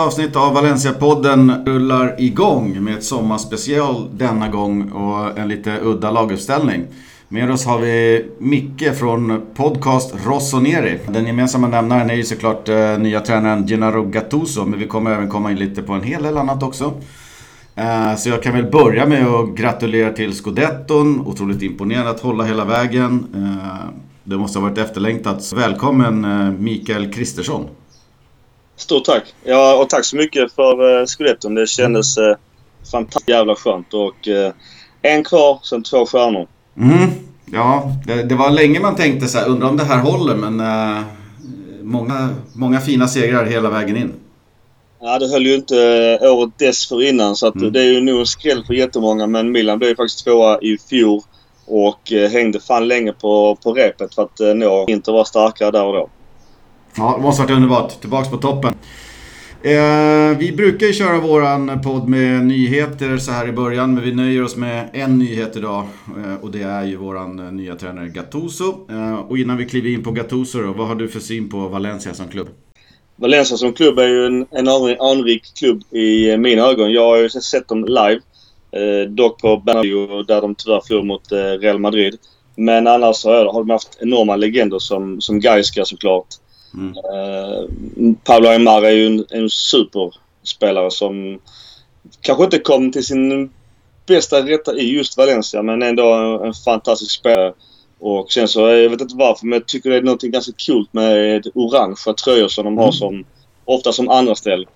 avsnitt av Valencia-podden rullar igång med ett sommarspecial denna gång och en lite udda laguppställning. Med oss har vi Micke från podcast Rossoneri. Den gemensamma nämnaren är ju såklart eh, nya tränaren Gennaro Gattuso, men vi kommer även komma in lite på en hel del annat också. Eh, så jag kan väl börja med att gratulera till scudetton. Otroligt imponerad att hålla hela vägen. Eh, det måste ha varit efterlängtat. Välkommen eh, Mikael Kristersson. Stort tack. Ja, och tack så mycket för uh, Scudetton. Det kändes uh, fantastiskt jävla skönt. Och uh, en kvar, sen två stjärnor. Mm. Ja, det, det, var länge man tänkte så här, undrar om det här håller, men uh, många, många fina segrar hela vägen in. Ja, det höll ju inte året dessförinnan så att mm. det är ju nog en skräll för jättemånga. Men Milan blev faktiskt tvåa i fjol och hängde fan länge på, på repet för att nå inte vara starkare där och då. Ja, det måste varit underbart. Tillbaks på toppen. Eh, vi brukar ju köra våran podd med nyheter så här i början, men vi nöjer oss med en nyhet idag. Eh, och det är ju våran eh, nya tränare Gattuso. Eh, och innan vi kliver in på Gattuso då, vad har du för syn på Valencia som klubb? Valencia som klubb är ju en, en anrik klubb i eh, mina ögon. Jag har ju sett dem live. Eh, dock på Bernabéu där de tyvärr förlorade mot eh, Real Madrid. Men annars har, har de haft enorma legender som, som Gaiska såklart. Mm. Uh, Pablo Aymar är ju en, en superspelare som kanske inte kom till sin bästa rätta i just Valencia men ändå en, en fantastisk spelare. Och sen så, jag vet inte varför, men jag tycker det är något ganska coolt med orangea tröjor som de har mm. som, ofta som andra ställ.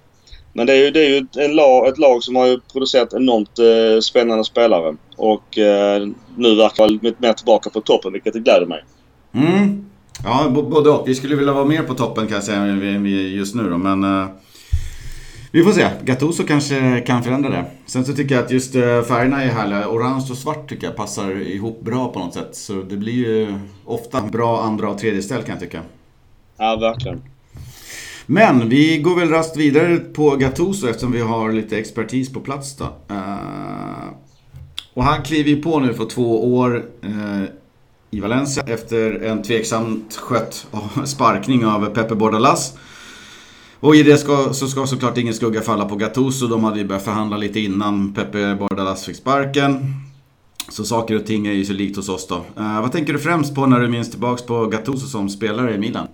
Men det är ju, det är ju en lag, ett lag som har producerat enormt eh, spännande spelare. Och eh, nu verkar vara lite mer tillbaka på toppen, vilket gläder mig. Mm. Ja, både och. Vi skulle vilja vara mer på toppen kan jag säga än vi just nu då, men... Uh, vi får se. Gattuso kanske kan förändra det. Sen så tycker jag att just uh, färgerna är härliga. Orange och svart tycker jag passar ihop bra på något sätt. Så det blir ju ofta bra andra och tredje ställ kan jag tycka. Ja, verkligen. Men vi går väl rast vidare på Gattuso eftersom vi har lite expertis på plats då. Uh, och han kliver ju på nu för två år i Valencia efter en tveksamt skött sparkning av Pepe Bordalas. Och i det ska, så ska såklart ingen skugga falla på Gattuso. De hade ju börjat förhandla lite innan Pepe Bordalas fick sparken. Så saker och ting är ju så likt hos oss då. Uh, vad tänker du främst på när du minns tillbaks på Gattuso som spelare i Milan?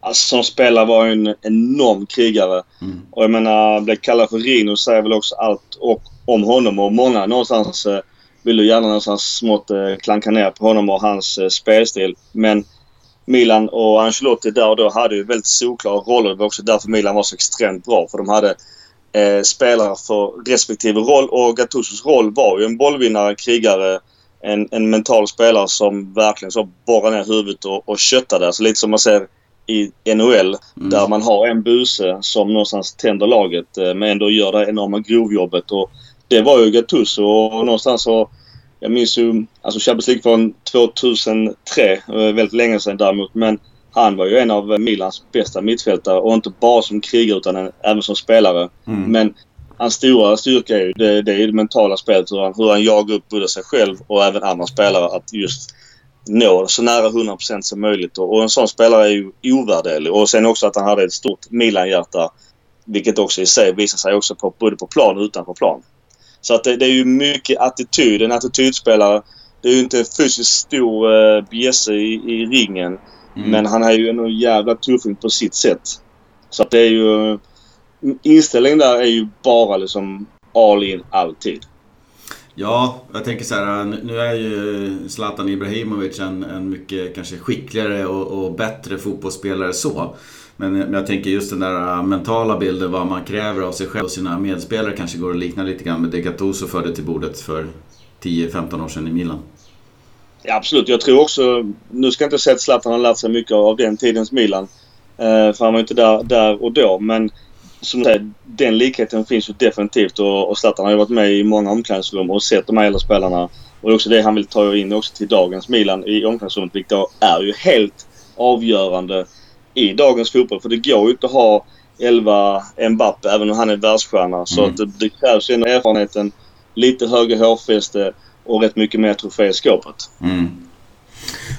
Alltså som spelare var han en enorm krigare. Mm. Och jag menar, blev kallad för Rino säger väl också allt och, om honom och många någonstans eh, vill du gärna någonstans smått eh, klanka ner på honom och hans eh, spelstil. Men Milan och Ancelotti där och då hade ju väldigt solklara roller. Det var också därför Milan var så extremt bra. För de hade eh, spelare för respektive roll och Gattusos roll var ju en bollvinnare, krigare, en, en mental spelare som verkligen så borrade ner huvudet och, och köttade. Alltså lite som man ser i NHL mm. där man har en buse som någonstans tänder laget eh, men ändå gör det enorma grovjobbet. Och det var ju Gattuso och någonstans så... Jag minns ju alltså Champions League från 2003. Väldigt länge sedan däremot. Men han var ju en av Milans bästa mittfältare och inte bara som krigare utan även som spelare. Mm. Men hans stora styrka är ju det, det, är det mentala spelet. Hur han, hur han jagar upp både sig själv och även andra spelare att just nå så nära 100% som möjligt. Och, och en sån spelare är ju ovärderlig. Och sen också att han hade ett stort Milan-hjärta. Vilket också i sig visar sig också på, både på plan och utanför plan. Så att det, det är ju mycket attityd. En attitydspelare. Det är ju inte en fysiskt stor uh, bjässe i, i ringen. Mm. Men han är ju en jävla tuffing på sitt sätt. Så att det är ju... Inställningen där är ju bara liksom all in alltid. Ja, jag tänker så här. Nu är ju Zlatan Ibrahimovic en, en mycket kanske skickligare och, och bättre fotbollsspelare så. Men, jag tänker just den där äh, mentala bilden, vad man kräver av sig själv och sina medspelare kanske går att likna lite grann med det Gattuso förde till bordet för 10-15 år sedan i Milan. Ja, absolut. Jag tror också... Nu ska jag inte säga att Zlatan har lärt sig mycket av den tidens Milan. Eh, för han var ju inte där, där och då. Men som du säger, den likheten finns ju definitivt. Och, och Zlatan har ju varit med i många omklädningsrum och sett de här äldre spelarna. Och det är också det han vill ta in också till dagens Milan i omklädningsrummet. Vilket är ju helt avgörande i dagens fotboll. För det går ju inte att ha 11 Mbappe även om han är världsstjärna. Så mm. att det, det krävs ju erfarenheten, lite högre hårfäste och rätt mycket mer trofé i skåpet. Mm.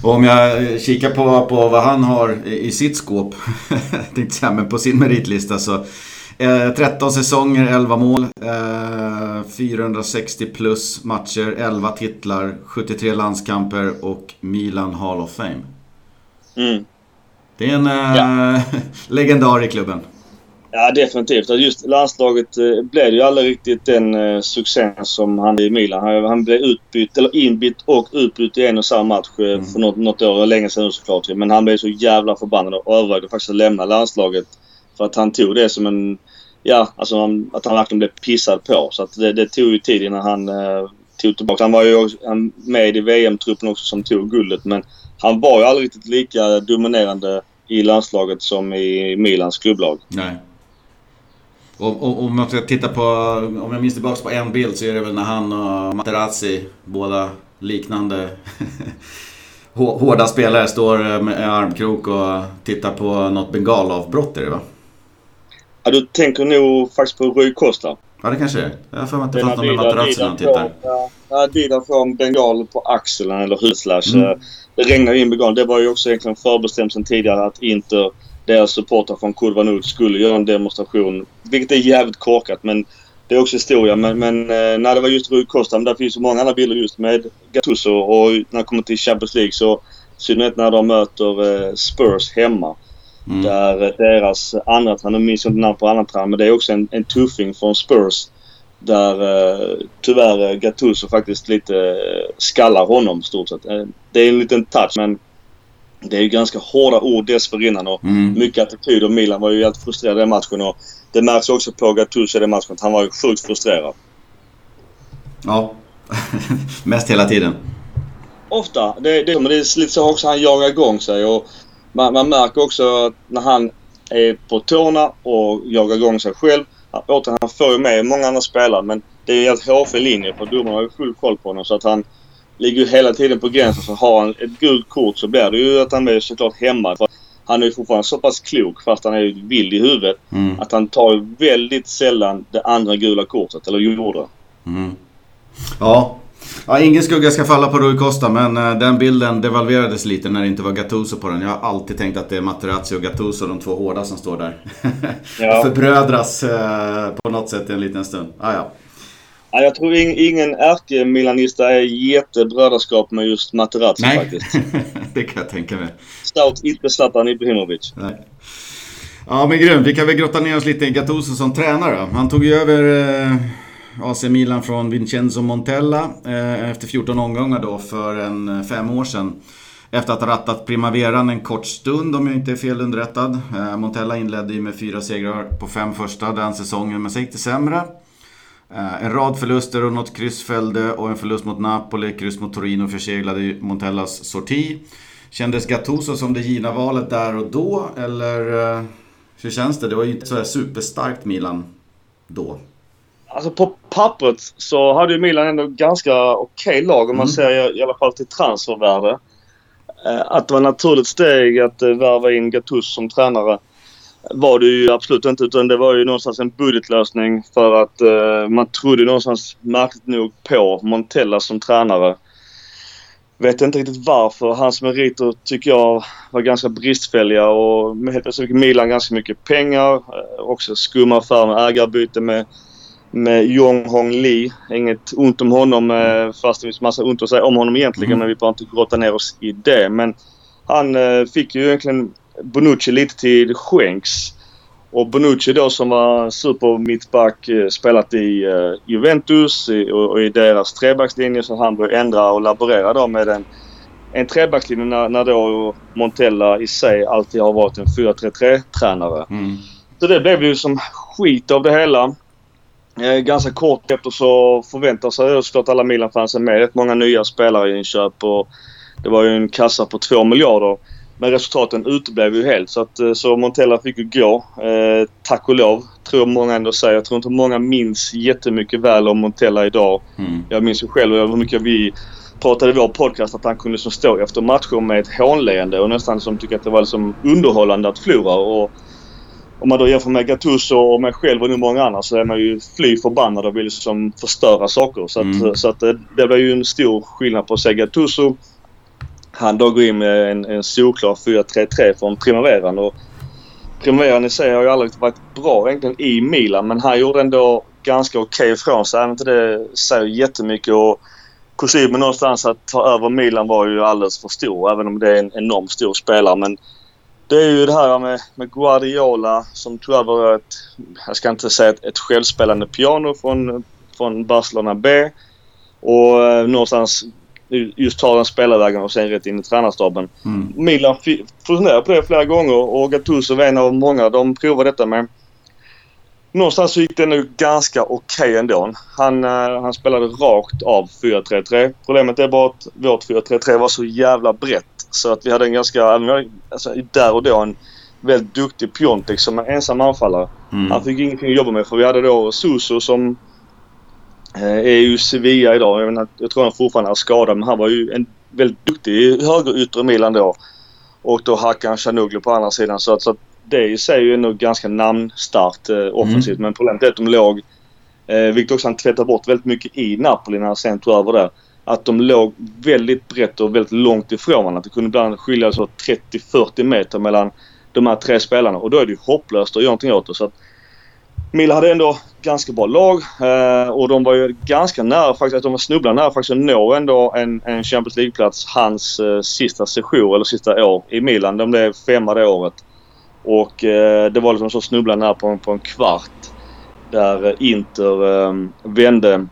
Och om jag kikar på, på vad han har i sitt skåp, tänkte säga, men på sin meritlista så eh, 13 säsonger, 11 mål, eh, 460 plus matcher, 11 titlar, 73 landskamper och Milan Hall of Fame. Mm. Det är en eh, ja. legendar i klubben. Ja, definitivt. Just landslaget eh, blev ju aldrig riktigt den eh, succén som han i Milan. Han, blev utbytt, eller inbytt och utbytt i en och samma match mm. för något, något år. Länge sedan såklart. Men han blev så jävla förbannad och övervägde faktiskt att lämna landslaget. För att han tog det som en... Ja, alltså att han verkligen blev pissad på. Så att det, det tog ju tid innan han tog tillbaka. Han var ju med i VM-truppen också som tog guldet. Men han var ju aldrig riktigt lika dominerande i landslaget som i Milans klubblag. Nej. Och, och, om man ska titta på, om jag minns tillbaka på en bild så är det väl när han och Materazzi, båda liknande hårda spelare, står med armkrok och tittar på något bengalavbrott är det va? Ja, du tänker nog faktiskt på Rui Costa. Ja, det kanske är. Jag har för mig att det fanns någon med när han tittar. Ja, Didan får en bengal på axeln eller hudslash. Mm. Det regnar in bengal. Det var ju också egentligen förbestämt sedan tidigare att Inter deras supportrar från Kurva skulle göra en demonstration. Vilket är jävligt korkat men det är också historia. Men, men eh, när det var just Rui Costa, men där finns så många andra bilder just med Gattuso och när det kommer till Champions League så i synnerhet när de möter eh, Spurs hemma. Mm. Där deras andra tränare, nu minns jag inte namn på andra tränare, men det är också en, en tuffing från Spurs. Där eh, tyvärr Gattuso faktiskt lite eh, skallar honom stort sett. Eh, det är en liten touch men det är ju ganska hårda ord dessförinnan och mm. mycket attityd och Milan var ju helt frustrerad i den matchen och det märks också på Gattuso i den matchen att han var ju sjukt frustrerad. Ja, mest hela tiden. Ofta. Det, det, men det är lite så också han jagar igång sig och man, man märker också att när han är på tårna och jagar igång sig själv. Återigen, han får ju med många andra spelare men det är en helt hårfin linje för domarna har ju full koll på honom så att han ligger ju hela tiden på gränsen. Så har han ett gult kort så blir det ju att han är såklart hemma. För han är ju fortfarande så pass klok fast han är vild i huvudet. Mm. Att han tar väldigt sällan det andra gula kortet. Eller gjorde. Mm. Ja. Ja. Ingen skugga ska falla på Rui Costa men uh, den bilden devalverades lite när det inte var Gattuso på den. Jag har alltid tänkt att det är Materazzi och Gattuso, de två hårda som står där. Ja. Förbrödras uh, på något sätt en liten stund. Ah, ja. Ja, jag tror ingen ärkemilanista är jättebrödraskap med just Materazzi Nej. faktiskt. det kan jag tänka mig. Stout, inte Zlatan Ibrahimovic. Nej. Ja men grymt. Vi kan väl grotta ner oss lite i Gattuso som tränare. Han tog ju över eh, AC Milan från Vincenzo Montella eh, efter 14 omgångar då för en eh, fem år sedan. Efter att ha rattat Primaveran en kort stund om jag inte är fel underrättad. Eh, Montella inledde ju med fyra segrar på fem första den säsongen men sen gick det sämre. Eh, en rad förluster och något kryss följde och en förlust mot Napoli, kryss mot Torino förseglade Montellas sorti. Kändes Gattuso som det givna valet där och då eller eh, hur känns det? Det var ju inte så superstarkt Milan då. Alltså på pappret så hade ju Milan ändå ganska okej okay lag om man mm. ser i alla fall till transfervärde. Eh, att det var ett naturligt steg att värva in Gattuso som tränare var det ju absolut inte utan det var ju någonstans en budgetlösning för att uh, man trodde någonstans märkligt nog på Montella som tränare. Vet inte riktigt varför. Hans meriter tycker jag var ganska bristfälliga och helt plötsligt fick Milan ganska mycket pengar. Också skumma affär med ägarbyte med, med Jong Hong Lee. Inget ont om honom uh, fast det finns massa ont att säga om honom egentligen mm. men vi behöver inte grotta ner oss i det. Men han fick ju egentligen Bonucci lite till skänks. Och Bonucci då som var super mittback, eh, spelat i Juventus och, i deras trebackslinje så han började ändra och laborera då med en, en trebackslinje när, när då Montella i sig alltid har varit en 4-3-3-tränare. Mm. Så det blev ju som skit av det hela. Eh, ganska kort efter så förväntar sig såklart alla Milan-fansen med rätt många nya spelare i inköp och det var ju en kassa på 2 miljarder. Men resultaten uteblev ju helt så att eh, så Montella fick ju gå. Eh, tack och lov, tror många ändå säger. Jag tror inte många minns jättemycket väl om Montella idag. Mm. Jag minns ju själv hur mycket vi pratade i vår podcast att han kunde som stå efter matcher med ett hånleende och nästan som tycker att det var liksom underhållande att förlora. Och om man då jämför med Gattuso och mig själv och nu många andra så är man ju fly förbannad och vill liksom förstöra saker. Så att, mm. så att det, det var ju en stor skillnad på att se Gattuso han då går in med en, en solklar 4-3-3 från Primaveran. Och Primaveran i sig har ju aldrig varit bra egentligen i Milan men han gjorde ändå ganska okej okay ifrån sig. Även inte det säger jättemycket. Och kostymen någonstans att ta över Milan var ju alldeles för stor. Även om det är en enormt stor spelare. Men det är ju det här med, med Guardiola som tyvärr var ett, jag ska inte säga ett, ett självspelande piano från, från Barcelona B. Och eh, någonstans just tar den spelarvägen och sen rätt in i tränarstaben. Mm. Milan funderade på det flera gånger och Gattuso var en av många de provade detta med. Någonstans så gick det nog ganska okej okay ändå. Han, uh, han spelade rakt av 4-3-3. Problemet är bara att vårt 4-3-3 var så jävla brett så att vi hade en ganska, alltså, där och då en väldigt duktig Piontek som en ensam anfallare. Mm. Han fick ingenting att jobba med för vi hade då Suso som eh, är ju Sevilla idag. Jag, menar, jag tror han fortfarande är skadad men han var ju en väldigt duktig högerytter i Milan då. Och då Hakan Chanuglu på andra sidan. Så att, så att det i sig är ju ändå ganska namnstarkt eh, offensivt. Mm. Men problemet är att de låg, eh, vilket också han tvättade bort väldigt mycket i Napoli när han sen tog över där att de låg väldigt brett och väldigt långt ifrån varandra. Det kunde ibland skilja så 30-40 meter mellan de här tre spelarna och då är det ju hopplöst att göra någonting åt det. Så att Mila hade ändå ganska bra lag eh, och de var ju ganska nära faktiskt, att de var snubblande nära faktiskt att nå ändå en, en Champions League-plats hans eh, sista session eller sista år i Milan. De blev femma det året. Och eh, det var liksom så snubblande nära på, på en kvart där Inter vände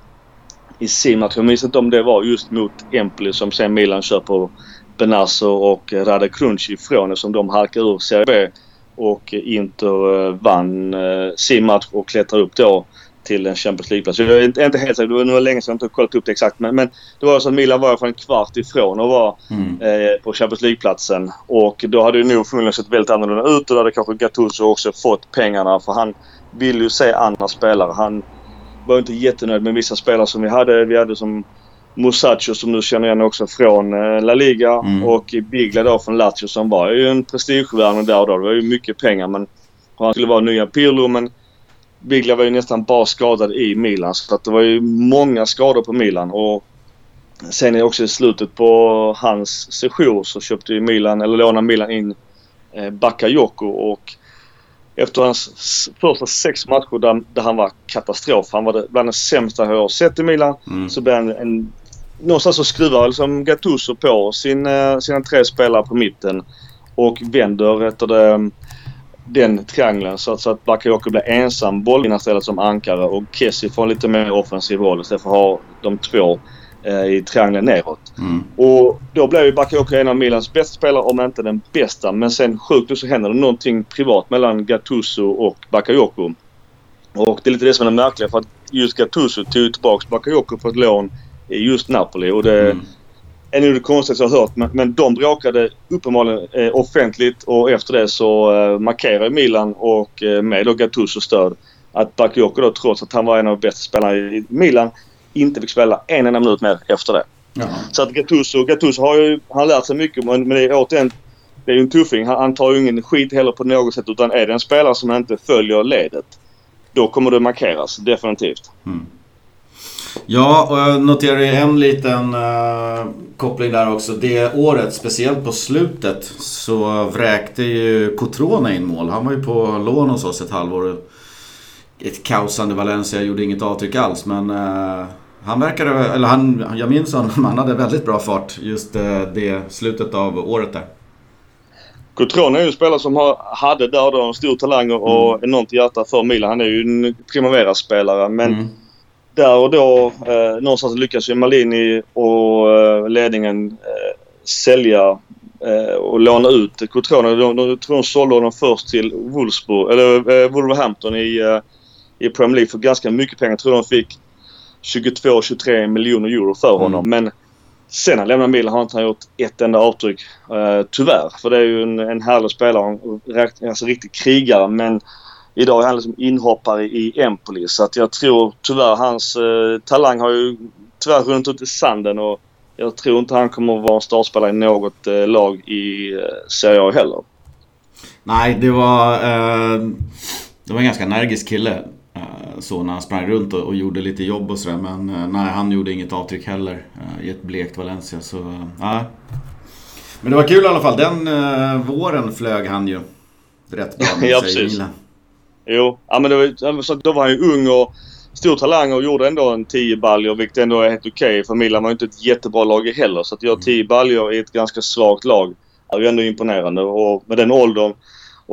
i sin match. Jag minns inte om det var just mot Empoli som sen Milan på Benazzo och Rade Krunci ifrån eftersom de halkade ur Serie B. Och Inter eh, vann eh, sin match och klättrade upp då till en Champions League-plats. Jag är inte, helt säker. Det var länge sedan jag inte kollat upp det exakt. Men, men det var så att Milan var för en kvart ifrån och var mm. eh, på Champions League-platsen. Och då hade det nog förmodligen sett väldigt annorlunda ut och då hade kanske Gattuso också fått pengarna för han vill ju se andra spelare. Han var inte jättenöjd med vissa spelare som vi hade. Vi hade som Musacho som du känner igen också från eh, La Liga mm. och Bigla då från Lazio som var ju en prestigevärvning där och då. Det var ju mycket pengar men han skulle vara nya Pirlo men Bigla var ju nästan bara skadad i Milan så att det var ju många skador på Milan och sen också i slutet på hans session så köpte ju Milan, eller lånade Milan in eh, Bakayoko och efter hans första sex matcher där, där han var katastrof. Han var bland det sämsta jag har sett i Milan. Mm. Så blev han en... Någonstans så skruvar liksom Gattuso på sin, uh, sina tre spelare på mitten och vänder efter det, den triangeln så att, så att Bakayoko blir ensam bollvinnare istället som ankare och Kessie får en lite mer offensiv roll istället för att ha de två Eh, i triangeln neråt. Mm. Och då blev ju Bakayoko en av Milans bästa spelare, om inte den bästa. Men sen sjukt nog så händer det någonting privat mellan Gattuso och Bakayoko. Och det är lite det som är det märkliga för att just Gattuso tog tillbaka Bakayoko på ett lån i just Napoli. Och det mm. är nog det konstigaste jag har hört. Men, men de bråkade uppenbarligen eh, offentligt och efter det så eh, markerade Milan och eh, med då Gattusos stöd att Bakayoko då trots att han var en av de bästa spelarna i Milan inte fick spela en enda minut mer efter det. Ja. Så att Gattuso, Gattuso har ju han lärt sig mycket men, men det är återigen det är ju en tuffing. Han, han tar ju ingen skit heller på något sätt utan är det en spelare som inte följer ledet då kommer det markeras definitivt. Mm. Ja, och jag noterar en liten uh, koppling där också. Det året, speciellt på slutet, så vräkte ju Cotrona in mål. Han var ju på lån hos oss ett halvår. Ett kaosande Valencia gjorde inget avtryck alls, men uh, han verkade, eller han, jag minns honom, han hade väldigt bra fart just eh, det slutet av året där. Cotrone är ju en spelare som har, hade där då en stor talang och mm. enormt hjärta för Milan. Han är ju en Primavera-spelare men mm. där och då eh, någonstans lyckas ju Malini och eh, ledningen eh, sälja eh, och låna ut Cotrone. De, de, tror de sålde honom först till Wolfsburg, eller eh, Wolverhampton i, eh, i Premier League för ganska mycket pengar. Jag tror de fick 22-23 miljoner euro för honom. Mm. Men sen han lämnade Milan har han inte gjort ett enda avtryck. Uh, tyvärr. För det är ju en, en härlig spelare. Alltså riktig krigare. Men idag är han liksom inhoppare i Empoli. Så att jag tror tyvärr hans uh, talang har ju tyvärr runnit ut i sanden. Och jag tror inte han kommer att vara en startspelare i något uh, lag i uh, Serie A heller. Nej, det var... det var en ganska energisk kille så när han sprang runt och, gjorde lite jobb och sådär. Men eh, nej, han gjorde inget avtryck heller eh, i ett blekt Valencia. Så nej. Men det var kul i alla fall. Den våren flög han ju rätt bra med ja, sig precis. Milan. Jo, ja, men det var, då var han ju ung och stor talang och gjorde ändå en 10 baljor vilket ändå är helt okej. Okay, för Milan var ju inte ett jättebra lag heller. Så att göra 10 baljor i ett ganska svagt lag är ju ändå imponerande. Och med den åldern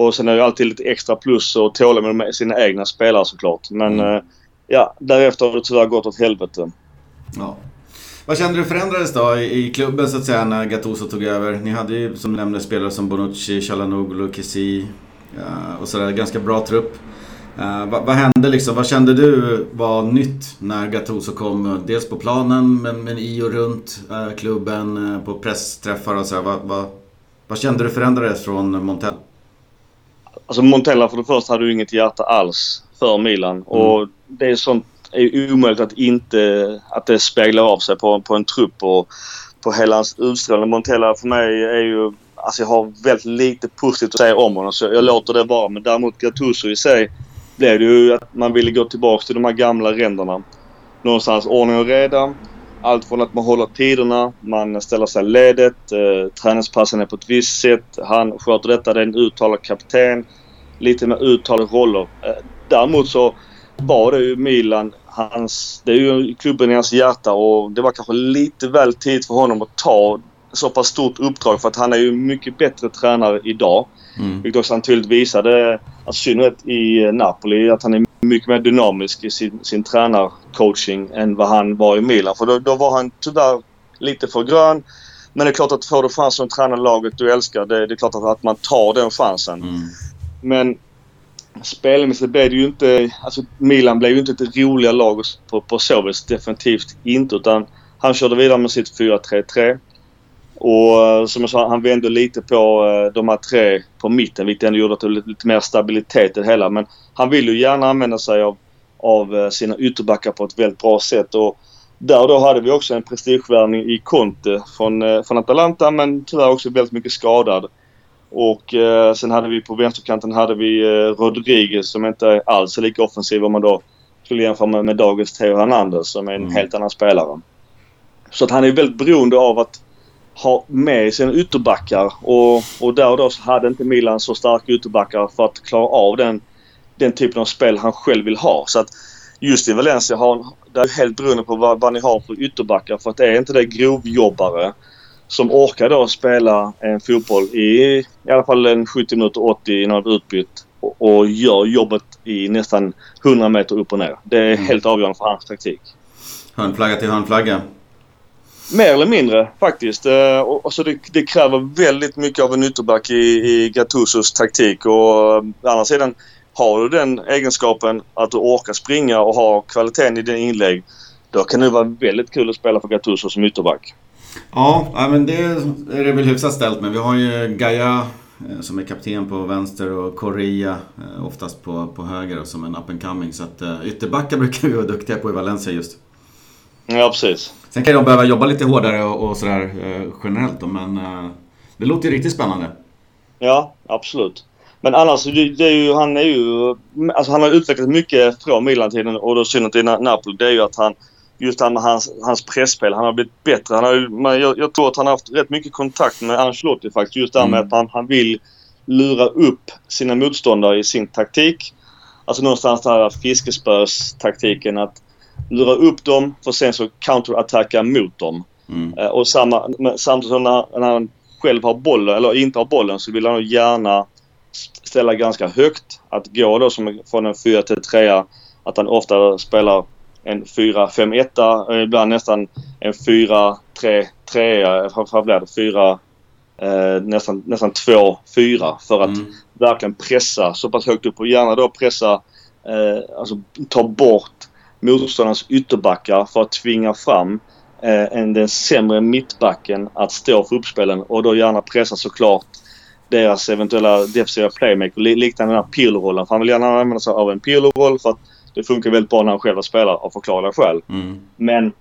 och sen är det alltid lite extra plus och tåla med sina egna spelare såklart. Men mm. ja, därefter har det tyvärr gått åt helvete. Ja. Vad kände du förändrades då i klubben så att säga när Gattuso tog över? Ni hade ju som nämnde spelare som Bonucci, Chalanoglu, Kessi och sådär. Ganska bra trupp. Uh, vad, vad, hände liksom? Vad kände du var nytt när Gattuso kom? Dels på planen men, men i och runt uh, klubben, uh, på pressträffar och sådär. Vad, vad, vad, kände du förändrades från Montella? Alltså Montella för det första hade ju inget hjärta alls för Milan. Mm. Och det är sånt är omöjligt att inte att det speglar av sig på, på en trupp och på hela hans utstrålning. Montella för mig är ju... Alltså jag har väldigt lite positivt att säga om honom så jag låter det vara. Men däremot Gattuso i sig blev det ju att man ville gå tillbaka till de här gamla ränderna. Någonstans ordning och reda. Allt från att man håller tiderna, man ställer sig ledet, eh, träningspassen är på ett visst sätt. Han sköter detta, det är en uttalad kapten. Lite mer uttalade roller. Eh, däremot så var det ju Milan, hans, det är ju klubben i hans hjärta och det var kanske lite väl tidigt för honom att ta så pass stort uppdrag för att han är ju mycket bättre tränare idag. Mm. Vilket också han tydligt visade, alltså, synnerhet i Napoli, att han är mycket mer dynamisk i sin, sin tränarcoaching än vad han var i Milan. För då, då var han tyvärr lite för grön. Men det är klart att får du chansen att träna laget du älskar, det, det är klart att, att man tar den chansen. Mm. Men spelmässigt blev det ju inte... Alltså Milan blev ju inte ett roligare lag på, på så vis. Definitivt inte. Utan han körde vidare med sitt 4-3-3. Och eh, som jag sa, han vände lite på eh, de här tre på mitten vilket ändå gjorde att det blev lite mer stabilitet i det hela. Men han vill ju gärna använda sig av, av eh, sina ytterbackar på ett väldigt bra sätt. Och där och då hade vi också en prestigevärvning i Conte från, från Atalanta men tyvärr också väldigt mycket skadad. Och eh, sen hade vi på vänsterkanten hade vi eh, Rodriguez som inte alls är lika offensiv om man då skulle jämföra med, med dagens Theo Hernandez som är en mm. helt annan spelare. Så att han är väldigt beroende av att ha med sina ytterbackar och, och där och då så hade inte Milan så starka ytterbackar för att klara av den, den typen av spel han själv vill ha. Så att just i Valencia har det är helt beroende på vad, vad ni har för ytterbackar för att är inte det grovjobbare som orkar då spela en fotboll i i alla fall en 70 minuter, 80 innan det utbytt och, och gör jobbet i nästan 100 meter upp och ner. Det är mm. helt avgörande för hans taktik. Hörnflagga till hörnflagga? Mer eller mindre faktiskt. Eh, och, och så det, det, kräver väldigt mycket av en ytterback i, i Gattusos taktik. Och eh, å andra sidan, har du den egenskapen att du orkar springa och ha kvaliteten i din inlägg. Då kan det vara väldigt kul att spela för Gattuso som ytterback. Ja, men det är det väl hyfsat ställt med. Vi har ju Gaia eh, som är kapten på vänster och Correa eh, oftast på, på höger som en up and coming. Så att uh, ytterbackar brukar vi vara duktiga på i Valencia just. Ja, precis. Sen kan de behöva jobba lite hårdare och, och sådär generellt då, men det låter ju riktigt spännande. Ja, absolut. Men annars, det, är ju, han är ju... Alltså han har utvecklat mycket från Milan-tiden och då synnerhet i Napoli. Det är ju att han just med hans, hans pressspel. Han har blivit bättre. Han har, jag, jag tror att han har haft rätt mycket kontakt med Ancelotti faktiskt. Just det här med mm. att han, han vill lura upp sina motståndare i sin taktik. Alltså någonstans den här fiskespös-taktiken att lura upp dem för sen så counterattacka mot dem. Mm. Uh, och samma, samtidigt som när, när han själv har bollen, eller inte har bollen, så vill han gärna ställa ganska högt. Att gå då som från en 4 till 3 att han ofta spelar en 4-5-1, eh, ibland nästan en 4-3-3. Vad blir det? 4, eh, nästan, nästan 2-4 för att mm. verkligen pressa så pass högt upp och gärna då pressa, eh, alltså ta bort motståndarens ytterbackar för att tvinga fram eh, en, den sämre mittbacken att stå för uppspelen och då gärna pressa såklart deras eventuella defensiva playmaker liknande den här Pirlo-rollen. För han vill gärna använda sig av en Pirlo-roll för att det funkar väldigt bra när han själv spelar av förklarliga skäl. Mm. Men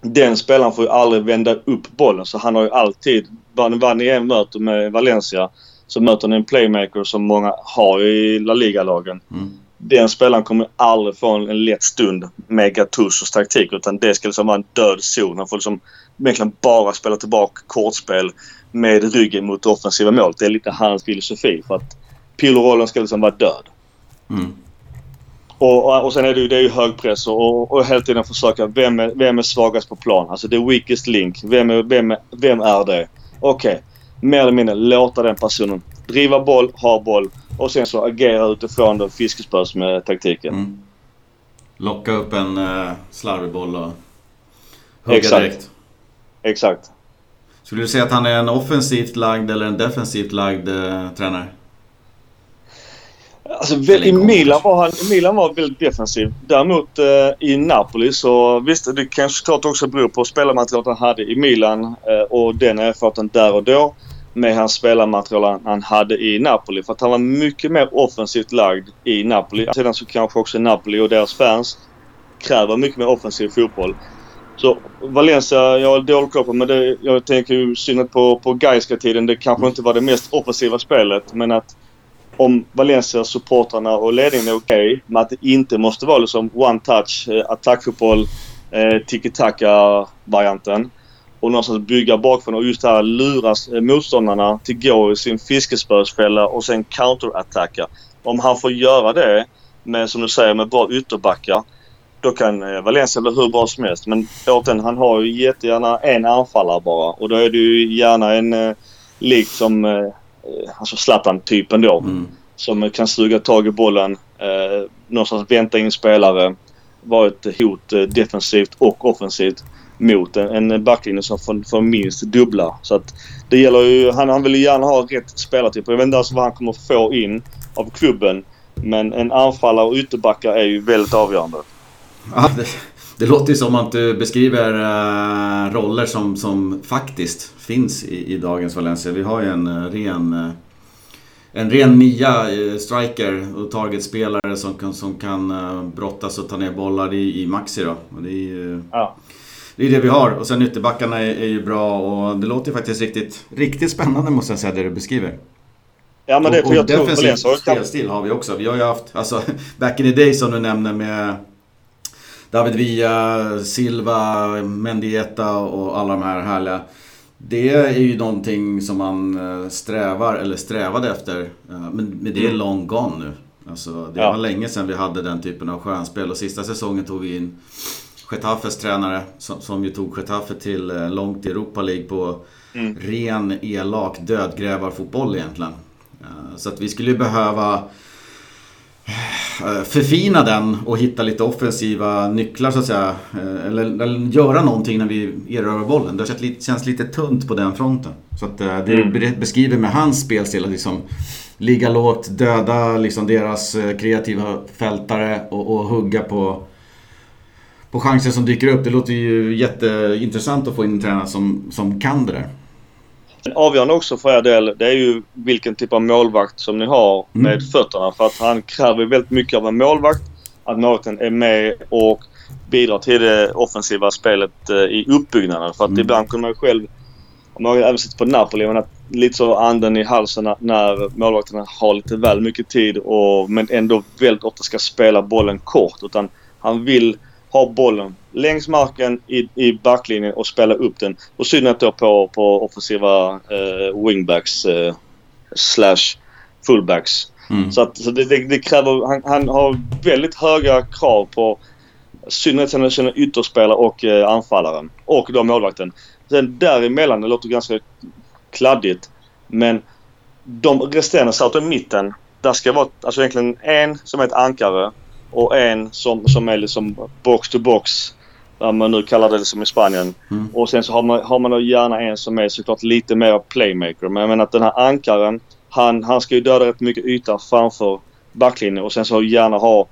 den spelaren får ju aldrig vända upp bollen så han har ju alltid, vad ni än möter med Valencia, så möter ni en playmaker som många har i La Liga-lagen. Mm. den spelaren kommer aldrig få en, lätt stund med Gattusos taktik utan det ska liksom vara en död zon. Han får liksom egentligen bara spela tillbaka kortspel med ryggen mot offensiva mål. Det är lite hans filosofi för att Pirlo-rollen ska liksom vara död. Mm. Och, och sen är det ju, det är ju hög press och, och hela tiden försöka. Vem är, vem är svagast på plan? Alltså the weakest link. Vem är, vem vem är det? Okej. Okay. Mer eller mindre låta den personen driva boll, ha boll och sen så agera utifrån då fiskespös med taktiken. Mm. Locka upp en uh, slarvig boll och hugga Exakt. direkt. Exakt. Skulle du säga att han är en offensivt lagd eller en defensivt lagd uh, tränare? Alltså, I Milan var han Milan var väldigt defensiv. Däremot eh, i Napoli så visst, det kanske klart också beror på spelarmaterialet han hade i Milan eh, och den erfarenheten där och då med hans spelarmaterial han hade i Napoli. För att han var mycket mer offensivt lagd i Napoli. Sedan så kanske också Napoli och deras fans kräver mycket mer offensiv fotboll. Så Valencia, jag har dålig koll på men det, jag tänker ju synnerhet på, på Gaiska tiden. Det kanske inte var det mest offensiva spelet men att om Valencia supportrarna och ledningen är okej okay, med att det inte måste vara liksom one touch, eh, attackfotboll, eh, tiki-taka-varianten. Och någonstans bygga bakifrån och just här lura eh, motståndarna till gå i sin fiskespösfälla och sen counterattacka. Om han får göra det med, som du säger, med bra ytterbackar. Då kan eh, Valencia bli hur bra som helst. Men återigen, han har ju jättegärna en anfallare bara. Och då är det ju gärna en eh, likt som Eh, alltså Zlatan-typen då. Mm. Som kan suga tag i bollen, eh, någonstans vänta in spelare, vara ett hot eh, defensivt och offensivt mot en, en backlinje som får, får minst dubbla. Så att det gäller ju, han, han vill ju gärna ha rätt spelartyp. Jag vet inte alltså vad han kommer få in av klubben. Men en anfallare och ytterbackar är ju väldigt avgörande. Ja, det, det låter ju som att du beskriver uh, roller som, som faktiskt finns i, i dagens Valencia. Vi har ju en uh, ren uh, en ren nia striker och targetspelare som kan, som kan brottas och ta ner bollar i, i maxi då. Och det är ju ja. det, är det vi har. Och sen ytterbackarna är, är ju bra och det låter ju faktiskt riktigt, riktigt spännande måste jag säga det du beskriver. Ja men det, och, och jag defensiv spelstil har vi också. Vi har ju haft, alltså back in the day som du nämner med David Villa, Silva, Mendieta och alla de här härliga. Det är ju någonting som man eh, strävar, eller strävade efter. Eh, men, det är mm. long gone nu. Alltså, det ja. var länge sedan vi hade den typen av skönspel och sista säsongen tog vi in Getafes tränare som, som ju tog Getafe till eh, långt i Europa League på mm. ren elak dödgrävarfotboll egentligen. Så att vi skulle behöva Eh, förfina den och hitta lite offensiva nycklar så att säga. Eh, eller, eller göra någonting när vi erövrar bollen. Det har känns lite tunt på den fronten. Så att eh, det mm. beskriver med hans spelstil att liksom ligga lågt, döda liksom deras kreativa fältare och, och hugga på, på chanser som dyker upp. Det låter ju jätteintressant att få in en tränare som, som kan det där. Avgörande också för er del, det är ju vilken typ av målvakt som ni har mm. med fötterna. För att han kräver väldigt mycket av en målvakt. Att målvakten är med och bidrar till det offensiva spelet eh, i uppbyggnaden. För att mm. ibland kunde man själv, om man även sett på Napoli, men att lite så anden i halsen när målvakterna har lite väl mycket tid och, men ändå väldigt ofta ska spela bollen kort. Utan han vill ha bollen längs marken i, i backlinjen och spela upp den. Och synnerhet då på, på offensiva eh, wingbacks eh, slash fullbacks. Mm. Så, att, så det, det, det, kräver... Han, han, har väldigt höga krav på synnerhet sina ytterspelare och eh, anfallaren. Och då målvakten. Sen däremellan, det låter ganska kladdigt. Men de resterande startar i mitten. Där ska vara alltså egentligen en som är ett ankare och en som, som är liksom box to box vad man nu kallar det som i Spanien. Mm. Och sen så har man, har man då gärna en som är såklart lite mer playmaker. Men jag menar att den här ankaren, han, han ska ju döda rätt mycket yta framför backlinjen och sen så gärna ha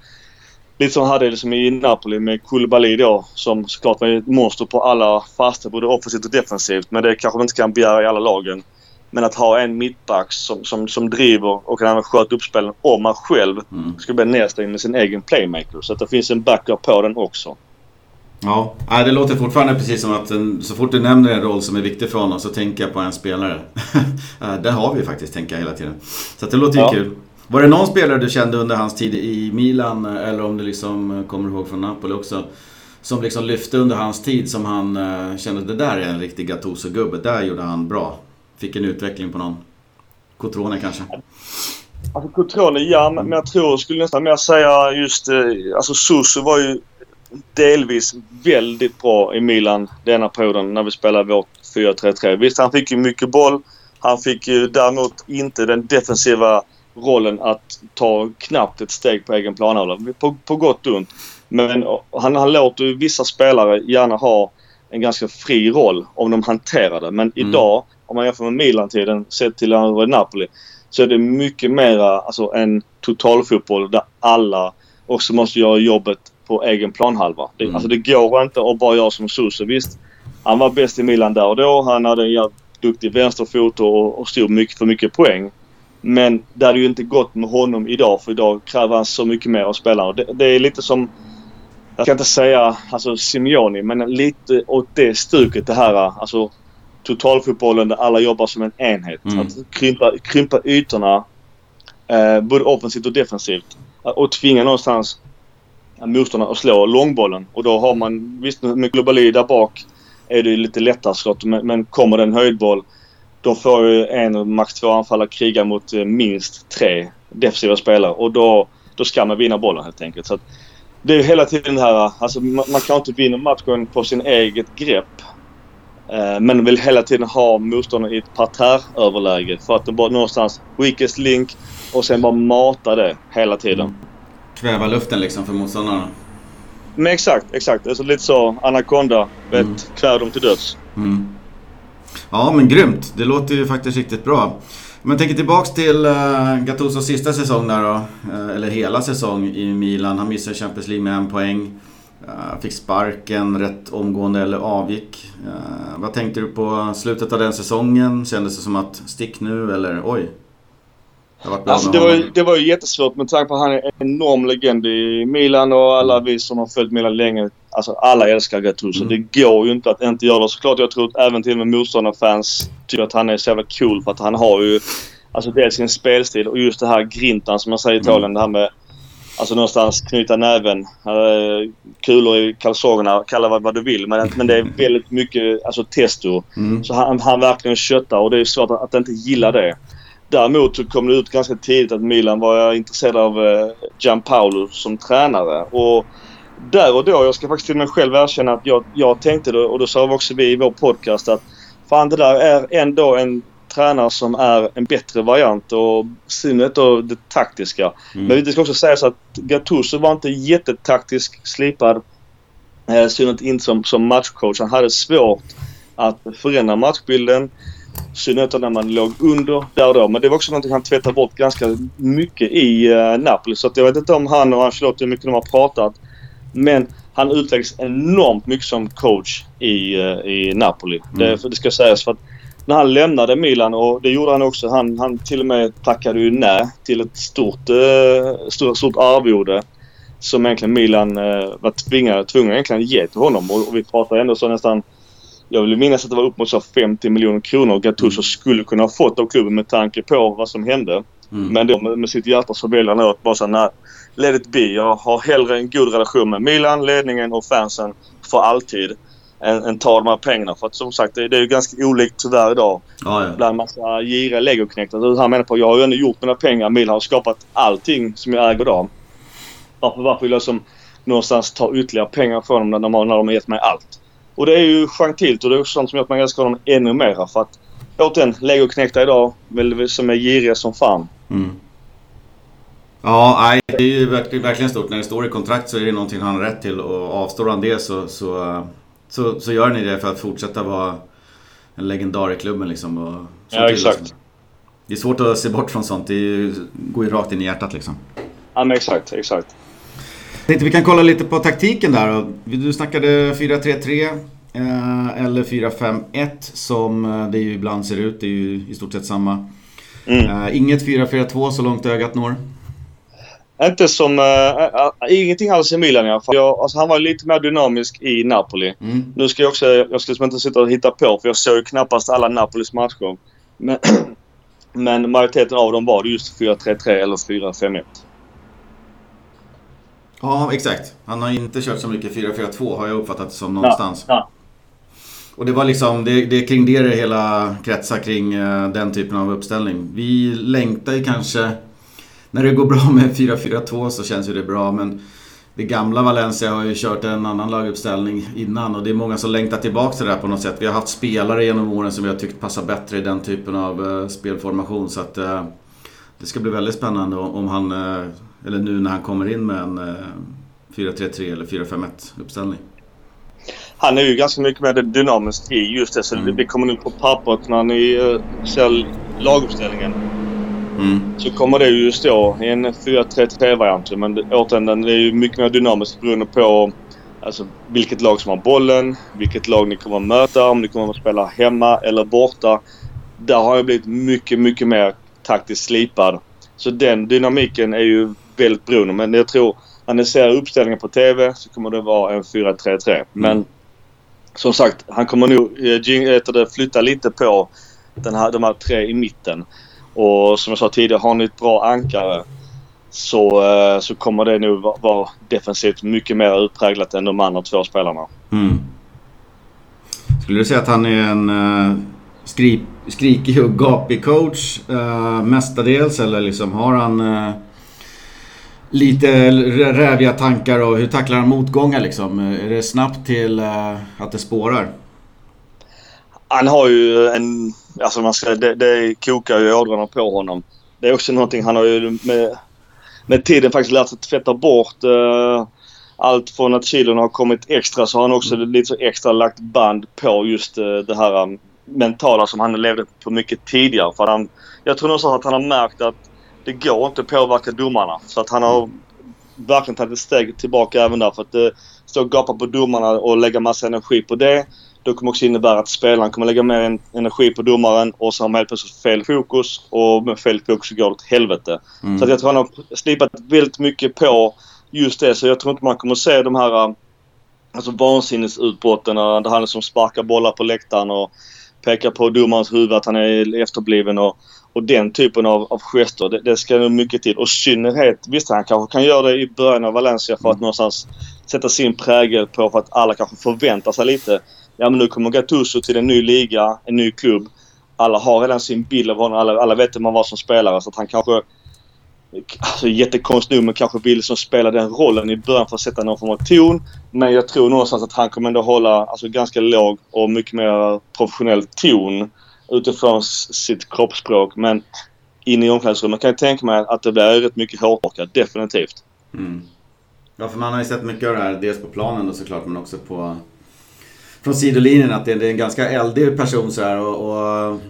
Lite som han hade liksom i Napoli med Koulibaly då som såklart var ett monster på alla fasta både offensivt och defensivt. Men det kanske man inte kan begära i alla lagen. Men att ha en mittback som, som, som driver och kan sköta upp spelen om man själv mm. ska bli nedstängd med sin egen playmaker. Så att det finns en backup på den också. Ja, det låter fortfarande precis som att så fort du nämner en roll som är viktig för honom så tänker jag på en spelare. Den har vi faktiskt, tänker jag hela tiden. Så det låter ju ja. kul. Var det någon spelare du kände under hans tid i Milan, eller om du liksom kommer ihåg från Napoli också, som liksom lyfte under hans tid som han kände det där är en riktig Gattuso-gubbe. Där gjorde han bra. Fick en utveckling på någon. Cotrone kanske? Alltså Cotrone, ja. Men jag tror, skulle nästan mer säga just... Eh, alltså Susu var ju delvis väldigt bra i Milan denna perioden när vi spelade vårt 4-3-3. Visst, han fick ju mycket boll. Han fick ju däremot inte den defensiva rollen att ta knappt ett steg på egen planhalva. På, på gott och ont. Men han, han låter ju vissa spelare gärna ha en ganska fri roll om de hanterar det. Men mm. idag, om man jämför med Milan-tiden sett till Napoli, så är det mycket mera alltså, en totalfotboll där alla också måste göra jobbet på egen planhalva. Det, mm. Alltså det går inte att bara göra som Suso. Visst, han var bäst i Milan där och då. Han hade en duktig vänsterfot och, och stod mycket för mycket poäng. Men det hade ju inte gått med honom idag för idag kräver han så mycket mer av spelarna. Det, det är lite som jag ska inte säga alltså Simeoni, men lite åt det stuket det här. Alltså totalfotbollen där alla jobbar som en enhet. Mm. Att krympa, krympa ytorna eh, både offensivt och defensivt. Och tvinga någonstans motståndarna att slå långbollen. Och då har man, visst med Globali där bak är det lite lättare skott. Men, men kommer det en höjdboll då får ju en, max två anfallare kriga mot eh, minst tre defensiva spelare. Och då, då ska man vinna bollen helt enkelt. Så att, det är hela tiden det här, alltså man, man kan inte vinna matchen på sin eget grepp. Eh, men vill hela tiden ha motståndaren i ett parterröverläge för att de bara någonstans weakest link och sen bara mata det hela tiden. Kväva luften liksom för motståndarna. Men exakt, exakt. Alltså lite så Anaconda, vet, mm. kväv dem till döds. Mm. Ja men grymt. Det låter ju faktiskt riktigt bra. Om jag tänker tillbaks till uh, Gattusos sista säsong där då. Uh, eller hela säsong i Milan. Han missade Champions League med en poäng. Uh, fick sparken rätt omgående eller avgick. Uh, vad tänkte du på slutet av den säsongen? Kändes det som att stick nu eller oj? Det, alltså, det, var, det var ju jättesvårt med tanke på att han är en enorm legend i Milan och alla mm. vi som har följt Milan länge. Alltså alla älskar Gattuso. Mm. Det går ju inte att inte göra det. Såklart jag tror att även till och med motståndarfans tycker att han är så jävla cool för att han har ju Alltså dels sin spelstil och just det här grintan som man säger i Italien. Mm. Det här med Alltså någonstans knyta näven. Kulor i kalsongerna. Kalla vad, vad du vill. Men, men det är väldigt mycket alltså, testo. Mm. Så han, han verkligen köttar och det är svårt att, att inte gilla det. Däremot så kom det ut ganska tidigt att Milan var intresserad av uh, Gianpaolo som tränare. Och där och då, jag ska faktiskt till mig själv erkänna att jag, jag tänkte det och då sa också vi i vår podcast att fan det där är ändå en tränare som är en bättre variant och synnerhet då det taktiska. Mm. Men det ska också sägas att Gattuso var inte jättetaktisk slipad. Eh, synnerhet inte som, som matchcoach. Han hade svårt att förändra matchbilden. Synnerhet när man låg under där och då. Men det var också någonting han tvättade bort ganska mycket i eh, Napoli. Så jag vet inte om han och Ancelotti hur mycket de har pratat. Men han utvecklades enormt mycket som coach i, uh, i Napoli. Mm. Det, det ska sägas för att när han lämnade Milan och det gjorde han också. Han, han till och med tackade ju nej till ett stort, eh, stort, stort arvode. Som egentligen Milan eh, var tvingade, tvungna egentligen ge till honom. Och, och vi pratar ändå så nästan... Jag vill minnas att det var upp mot så 50 miljoner kronor Gattuso mm. skulle kunna ha fått av klubben med tanke på vad som hände. Mm. Men då med, med sitt hjärta så väljer han att bara säga nej, let it be. Jag har hellre en god relation med Milan, ledningen och fansen för alltid än, än ta de här pengarna. För att som sagt, det, det är ju ganska olikt tyvärr idag. Ja, ja. Bland massa giriga legoknektar. Han menar på jag har ju ändå gjort mina pengar. Milan har skapat allting som jag äger idag. Varför, varför vill jag som någonstans ta ytterligare pengar från dem när de, när de har gett mig allt? Och det är ju gentilt och det är också sånt som gör att man älskar dem ännu mera. För att återigen, legoknektar idag som är giriga som fan. Mm. Ja, nej, det är ju verkligen stort. När det står i kontrakt så är det någonting han har rätt till och avstår han det så, så så, så gör ni det för att fortsätta vara en legendar i klubben liksom. Och ja, exakt. Liksom. Det är svårt att se bort från sånt. Det ju, går ju rakt in i hjärtat liksom. Ja, men exakt, exakt. Jag tänkte vi kan kolla lite på taktiken där. Du snackade 4-3-3 eh, eller 4-5-1 som eh, det ju ibland ser ut. Det är ju i stort sett samma. Mm. Eh, inget 4-4-2 så långt ögat når. Inte som... Äh, ingenting alls i Milan i alla fall. Jag, alltså, han var lite mer dynamisk i Napoli. Mm. Nu ska jag också... Jag ska liksom inte sitta och hitta på för jag såg knappast alla Napolis matcher. Men Men majoriteten av dem var just 4-3-3 eller 4-5-1. Ja, exakt. Han har inte kört så mycket 4-4-2 har jag uppfattat det som någonstans. Ja, ja. Och det var liksom, det, det är kring det det hela kretsar kring uh, den typen av uppställning. Vi längtar ju kanske... När det går bra med 4-4-2 så känns ju det bra men det gamla Valencia har ju kört en annan laguppställning innan och det är många som längtar tillbaka till det där på något sätt. Vi har haft spelare genom åren som vi har tyckt passar bättre i den typen av uh, spelformation så att uh, det ska bli väldigt spännande om han, uh, eller nu när han kommer in med en 4-3-3 eller 4-5-1 uppställning. Han är ju ganska mycket mer dynamisk i just det så mm. det kommer nu på pappret när ni ser laguppställningen. Mm. Så kommer det ju stå i en 4-3-3-variant. Men återigen, det är ju mycket mer dynamiskt beroende på alltså, vilket lag som har bollen, vilket lag ni kommer att möta, om ni kommer att spela hemma eller borta. Där har jag blivit mycket, mycket mer taktiskt slipad. Så den dynamiken är ju väldigt beroende. Men jag tror när ni ser uppställningen på TV så kommer det vara en 4-3-3. Mm. Men som sagt, han kommer nog äh, flytta lite på den här, de här tre i mitten. Och som jag sa tidigare, har ni ett bra ankare så, eh, så kommer det nog vara defensivt mycket mer utpräglat än de andra två spelarna. Mm. Skulle du säga att han är en uh, skri skrikig och gapig coach uh, mestadels eller liksom har han uh, lite räviga tankar och hur tacklar han motgångar liksom? Är det snabbt till uh, att det spårar? Han har ju en Alltså man ska, det, det kokar ju ådrarna på honom. Det är också någonting han har ju med, med tiden faktiskt lärt sig tvätta bort. Uh, allt från att kilon har kommit extra så har han också lite så extra lagt band på just uh, det här um, mentala som han levde på mycket tidigare. För han, jag tror nog att han har märkt att det går inte att påverka domarna. Så att han har verkligen tagit ett steg tillbaka även där. För att uh, stå och gapa på domarna och lägga massa energi på det det kommer också innebära att spelaren kommer lägga mer energi på domaren och så har man helt plötsligt fel fokus och med fel fokus går det åt helvete. Mm. Så att jag tror han har slipat väldigt mycket på just det. Så jag tror inte man kommer se de här alltså vansinnesutbrotten där han liksom sparkar bollar på läktaren och pekar på domarens huvud att han är efterbliven och, och den typen av, av gester. Det, det ska nog mycket till. Och i synnerhet, visst han kanske kan göra det i början av Valencia för att mm. någonstans sätta sin prägel på för att alla kanske förväntar sig lite ja men nu kommer Gattuso till en ny liga, en ny klubb. Alla har redan sin bild av honom. Alla, alla vet man var som spelare. Så att han kanske... Alltså jättekonstigt nog men kanske vill som spela den rollen i början för att sätta någon form av ton. Men jag tror någonstans att han kommer ändå hålla alltså, ganska låg och mycket mer professionell ton utifrån sitt kroppsspråk. Men in i omklädningsrummet kan jag tänka mig att det blir rätt mycket hårdrockat. Definitivt. Mm. Ja, för man har ju sett mycket av det här. Dels på planen då såklart men också på från sidolinjen att det är en ganska eldig person så här, och, och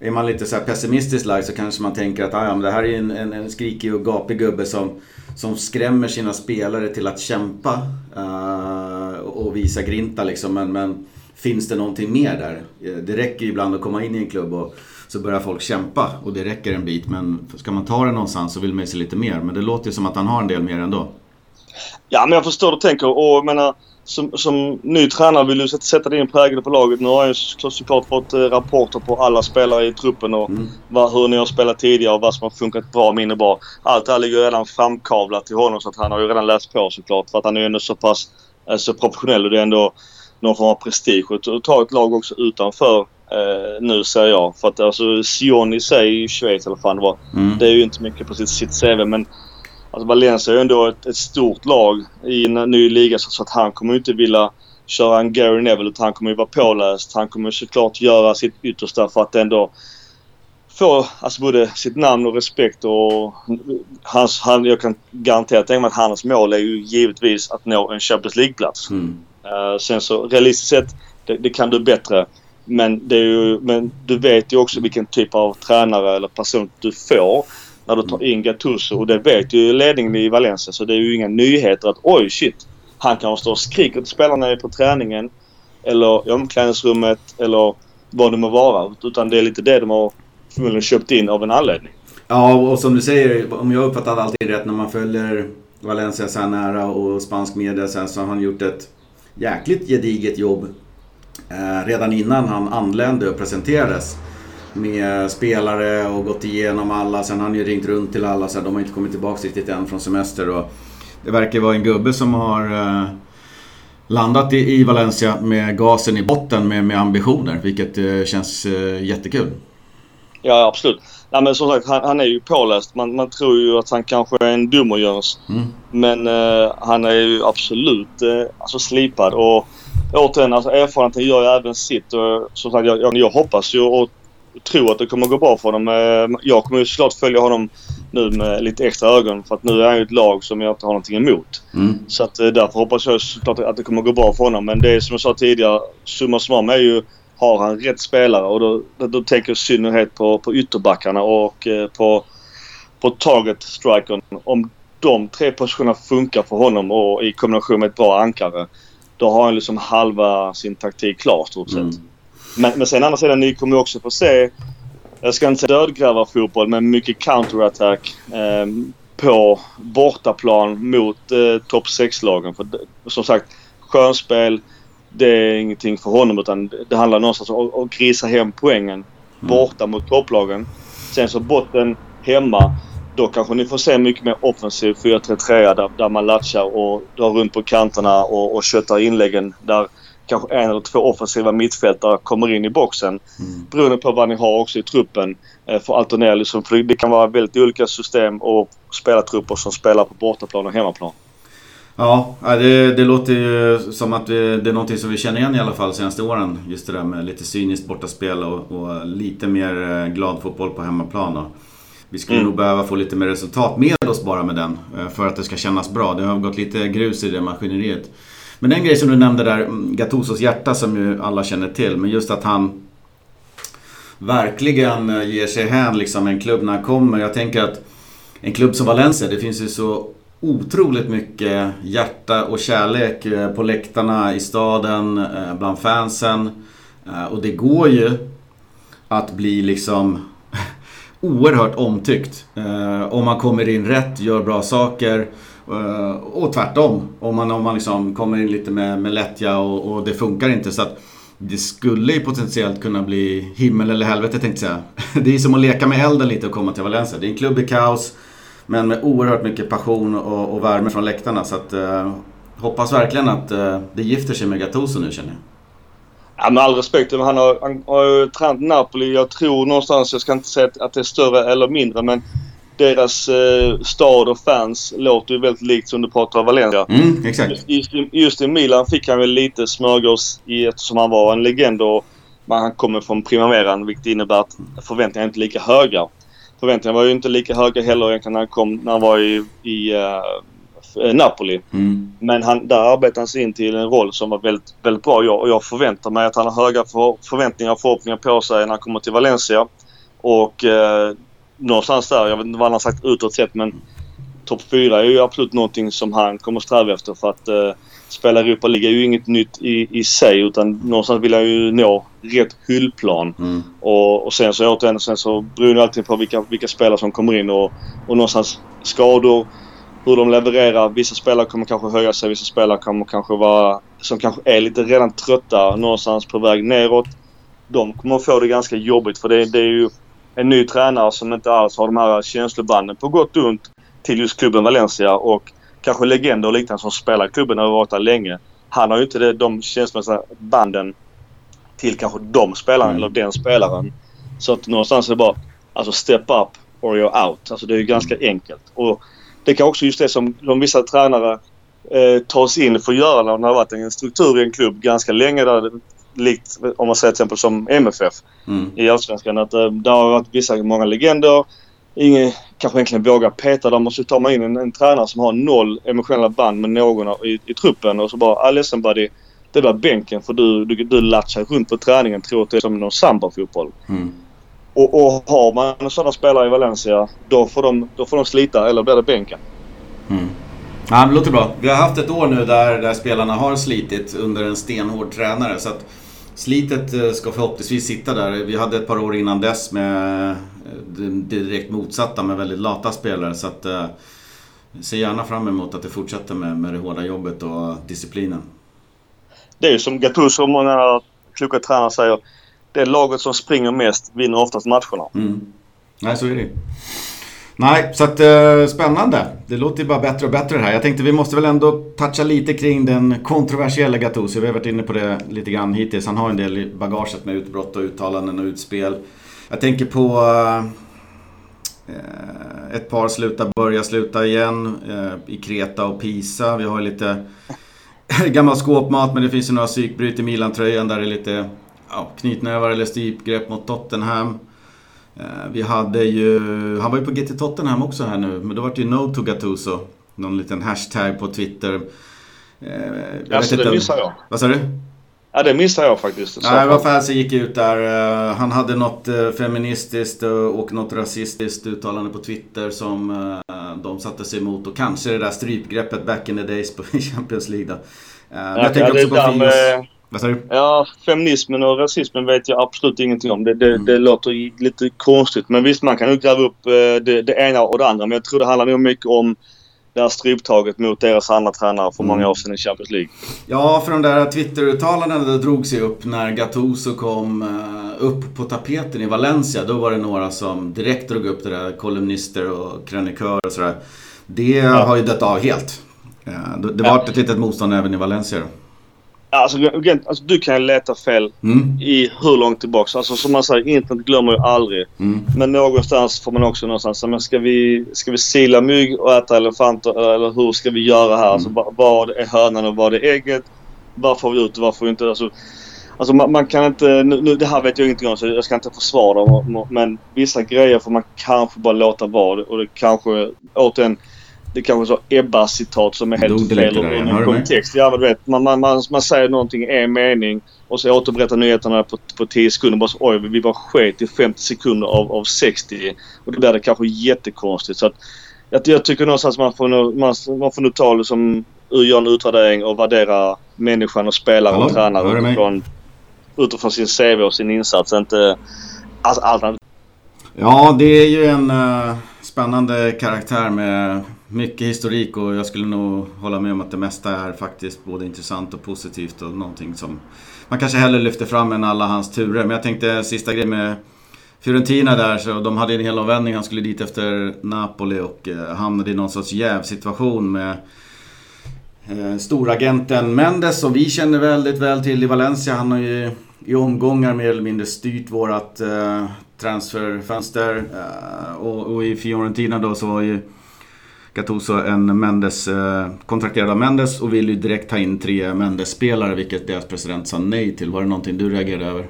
är man lite så här pessimistisk lagd så kanske man tänker att ah, ja, men det här är en, en, en skrikig och gapig gubbe som, som skrämmer sina spelare till att kämpa uh, och visa grinta liksom. Men, men finns det någonting mer där? Eh, det räcker ju ibland att komma in i en klubb och så börjar folk kämpa och det räcker en bit. Men ska man ta det någonstans så vill man ju se lite mer. Men det låter ju som att han har en del mer ändå. Ja, men jag förstår vad du tänker och menar som, som ny tränare vill du sätta din prägel på laget. Nu har jag så, såklart fått eh, rapporter på alla spelare i truppen och mm. vad, hur ni har spelat tidigare och vad som har funkat bra och mindre bra. Allt det här ligger redan framkavlat till honom så att han har ju redan läst på såklart. För att han är ju ändå så pass eh, så professionell och det är ändå någon form av prestige. Och ta ett lag också utanför eh, nu säger jag. För att alltså Sion i sig i Schweiz eller fan det var. Mm. Det är ju inte mycket på sitt, sitt CV men Alltså Valencia är ju ändå ett, ett, stort lag i en ny liga så att han kommer ju inte vilja köra en Gary Neville utan han kommer ju vara påläst. Han kommer såklart göra sitt yttersta för att ändå få alltså både sitt namn och respekt och hans, han, jag kan garantera att hans mål är ju givetvis att nå en Champions League-plats. Mm. Uh, sen så realistiskt sett, det, det, kan du bättre. Men, det är ju, men du vet ju också vilken typ av tränare eller person du får när du tar in Gattuso. Och det vet ju ledningen i Valencia så det är ju inga nyheter att oj shit. Han kan stå och skrika till spelarna på träningen eller i omklädningsrummet eller vad det må vara. Utan det är lite det de har förmodligen köpt in av en anledning. Ja, och som du säger, om jag uppfattat allting rätt när man följer Valencia så här nära och spansk media så, här, så har han gjort ett jäkligt gediget jobb eh, redan innan han anlände och presenterades med spelare och gått igenom alla. Sen har han ju ringt runt till alla så de har inte kommit tillbaka riktigt än från semester. Och det verkar vara en gubbe som har eh, landat i, Valencia med gasen i botten med, med ambitioner. Vilket eh, känns eh, jättekul. Ja, absolut. Nej, men som sagt, han, han är ju påläst. Man, man tror ju att han kanske är en dummerjöns. Mm. Men uh, han är ju absolut uh, alltså slipad. Och återigen, alltså, erfarenheten gör ju även sitt. Och, som sagt, jag, jag, jag hoppas ju och tror att det kommer gå bra för honom. Uh, jag kommer ju såklart följa honom nu med lite extra ögon. För att nu är han ju ett lag som jag inte har någonting emot. Mm. Så att, därför hoppas jag såklart att det kommer gå bra för honom. Men det är som jag sa tidigare, summa summarum är ju har han rätt spelare och då, då, då tänker jag i synnerhet på, på ytterbackarna och eh, på, på target strikern. Om de tre positionerna funkar för honom och i kombination med ett bra ankare. Då har han liksom halva sin taktik klar stort sett. Mm. Men, men sen andra sidan, ni kommer också få se, jag ska inte säga dödgrävarfotboll, men mycket counterattack eh, på bortaplan mot eh, topp 6-lagen. För som sagt, skönspel, det är ingenting för honom utan det handlar någonstans om att grisa hem poängen mm. borta mot topplagen. Sen så botten hemma. Då kanske ni får se mycket mer offensiv 4-3-3 där, där man latchar och drar runt på kanterna och, och köttar inläggen. Där kanske en eller två offensiva mittfältare kommer in i boxen. Mm. Beroende på vad ni har också i truppen. Eh, för alternera liksom, för det kan vara väldigt olika system och spelartrupper som spelar på bortaplan och hemmaplan. Ja, det, det låter ju som att det, det är någonting som vi känner igen i alla fall senaste åren. Just det där med lite cyniskt bortaspel och, och lite mer eh, glad fotboll på hemmaplan. Och vi skulle mm. nog behöva få lite mer resultat med oss bara med den. Eh, för att det ska kännas bra. Det har gått lite grus i det maskineriet. Men en grej som du nämnde där, mm, Gattusos hjärta som ju alla känner till. Men just att han verkligen eh, ger sig hän liksom en klubb när han kommer. Jag tänker att en klubb som Valencia, det finns ju så otroligt mycket hjärta och kärlek eh, på läktarna i staden, eh, bland fansen. Och det går ju att bli liksom oerhört omtyckt. Om man kommer in rätt, gör bra saker. Eh, och tvärtom. Om man, om man liksom kommer in lite med, med lättja och, och det funkar inte. Så att det skulle ju potentiellt kunna bli himmel eller helvete tänkte jag säga. Det är som att leka med elden lite och komma till Valencia. Det är en klubb i kaos. Men med oerhört mycket passion och, och värme från läktarna. Så att, eh, hoppas verkligen att eh, det gifter sig med Gattuso nu känner jag. Ja, med all respekt. Han har, han har ju tränat Napoli. Jag tror någonstans, jag ska inte säga att det är större eller mindre, men deras eh, stad och fans låter ju väldigt likt som du pratar om Valencia. Mm, exakt. Just, just, i Milan fick han väl lite smörgås i, eftersom han var en legend och men han kommer från Primaveran vilket innebär att förväntningarna är inte lika höga förväntningarna var ju inte lika höga heller egentligen när han kom, när han var i, i uh, Napoli. Mm. Men han, där arbetade han sig in till en roll som var väldigt, väldigt bra. Jag, och jag förväntar mig att han har höga för, förväntningar och förhoppningar på sig när han kommer till Valencia. Och uh, någonstans där, jag vet inte vad han har sagt utåt sett men topp 4 är ju absolut någonting som han kommer sträva efter för att uh, spela Europa League är ju inget nytt i, i sig utan någonstans vill han ju nå rätt hyllplan. Mm. Och, och sen så återigen, sen så beror det alltid på vilka, vilka spelare som kommer in och, och någonstans skador, hur de levererar. Vissa spelare kommer kanske höja sig, vissa spelare kommer kanske vara, som kanske är lite redan trötta någonstans på väg neråt. De kommer få det ganska jobbigt för det, det är ju en ny tränare som inte alls har de här känslobanden på gott och ont till just klubben Valencia och kanske legender och liknande som spelar klubben och har varit där länge. Han har ju inte det, de känslomässiga banden till kanske de spelarna mm. eller den spelaren. Så att någonstans är det bara alltså step up or you're out. Alltså det är ju ganska mm. enkelt. Och det kan också just det som de vissa tränare eh, tas in för att göra när det har varit en struktur i en klubb ganska länge. Där, likt om man säger till exempel som MFF mm. i Allsvenskan. Att eh, där har varit vissa, många legender ingen kanske egentligen vågar peta dem och så tar man in en, en tränare som har noll emotionella band med någon i, i truppen och så bara ah, ledsen buddy. Det där bänken för du, du, du latchar runt på träningen tror att det är som någon samba-fotboll. Mm. Och, och har man sådana spelare i Valencia då får de, då får de slita eller blir det bänken. Mm. Ja, det låter bra. Vi har haft ett år nu där, där spelarna har slitit under en stenhård tränare. Så att Slitet eh, ska förhoppningsvis sitta där. Vi hade ett par år innan dess med eh, det direkt motsatta med väldigt lata spelare. Så att, eh, ser gärna fram emot att det fortsätter med, med det hårda jobbet och disciplinen. Det är ju som Gattuso och många kloka tränare säger. det laget som springer mest vinner oftast matcherna. Mm. Nej, så är det Nej, så att eh, spännande. Det låter ju bara bättre och bättre det här. Jag tänkte vi måste väl ändå toucha lite kring den kontroversiella Gattuso. Vi har varit inne på det lite grann hittills. Han har en del i bagaget med utbrott och uttalanden och utspel. Jag tänker på eh, ett par sluta, börja, sluta igen eh, i Kreta och Pisa. Vi har lite gammal skåpmat men det finns ju några psykbryt i Milan-tröjan där det är lite ja, knytnävar eller strypgrepp mot Tottenham. Eh, vi hade ju, han var ju på GT Tottenham också här nu, men då var det ju No to Gattuso. Någon liten hashtag på Twitter. Eh, alltså det missade jag. Vad sa du? Ja det missade jag faktiskt. Nej, var fansen gick ut där. Eh, han hade något feministiskt och något rasistiskt uttalande på Twitter som de satte sig emot. Och kanske det där strypgreppet back in the days på Champions League. Jag, jag tänker också på Fios... Vad sa du? Ja, feminismen och rasismen vet jag absolut ingenting om. Det, det, mm. det låter lite konstigt. Men visst, man kan nog gräva upp eh, det, det, ena och det andra. Men jag tror det handlar nog mycket om det här stryptaget mot deras andra tränare för många mm. år sedan i Champions League. Ja, för de där Twitter-uttalandena drog sig upp när Gattuso kom eh, upp på tapeten i Valencia. Då var det några som direkt drog upp det där, kolumnister och krönikörer och sådär. Det ja. har ju dött av helt. Eh, det var ja. ett litet motstånd även i Valencia då. Alltså, alltså, du kan leta fel mm. i hur långt tillbaka. Alltså som man säger, internet glömmer ju aldrig. Mm. Men någonstans får man också någonstans men ska vi, ska vi sila mygg och äta elefanter eller hur ska vi göra här? Alltså, mm. Alltså, vad är hönan och vad är ägget? Varför får vi ut och varför får vi inte? Alltså, alltså man, man, kan inte... Nu, det här vet jag ingenting om så jag ska inte försvara dem. Men vissa grejer får man kanske bara låta vara. Och det kanske återigen det kanske så Ebba-citat som är helt fel ur en kontext. Ja, men du vet, man, man, man, man säger någonting i en mening och så återberättar nyheterna på, på 10 sekunder. Bara så, Oj, vi var sket i 50 sekunder av, av 60. Och då blir det kanske jättekonstigt. Så att, jag, jag tycker någonstans man får, nog, man, man får nog ta det som göra en utvärdering och värdera människan och spelaren och tränaren utifrån, utifrån sin CV och sin insats. Inte alltså, allt annat. Ja, det är ju en uh, spännande karaktär med mycket historik och jag skulle nog hålla med om att det mesta är faktiskt både intressant och positivt och någonting som man kanske hellre lyfter fram än alla hans turer. Men jag tänkte sista grejen med Fiorentina där, så de hade en hel omvändning. Han skulle dit efter Napoli och eh, hamnade i någon sorts jävsituation med eh, storagenten Mendes som vi känner väldigt väl till i Valencia. Han har ju i omgångar mer eller mindre styrt vårat eh, transferfönster. Och, i Fiorentina då så var ju Gattuso en Mendes, eh, kontrakterad av Mendes och ville ju direkt ta in tre Mendes-spelare vilket deras president sa nej till. Var det någonting du reagerade över?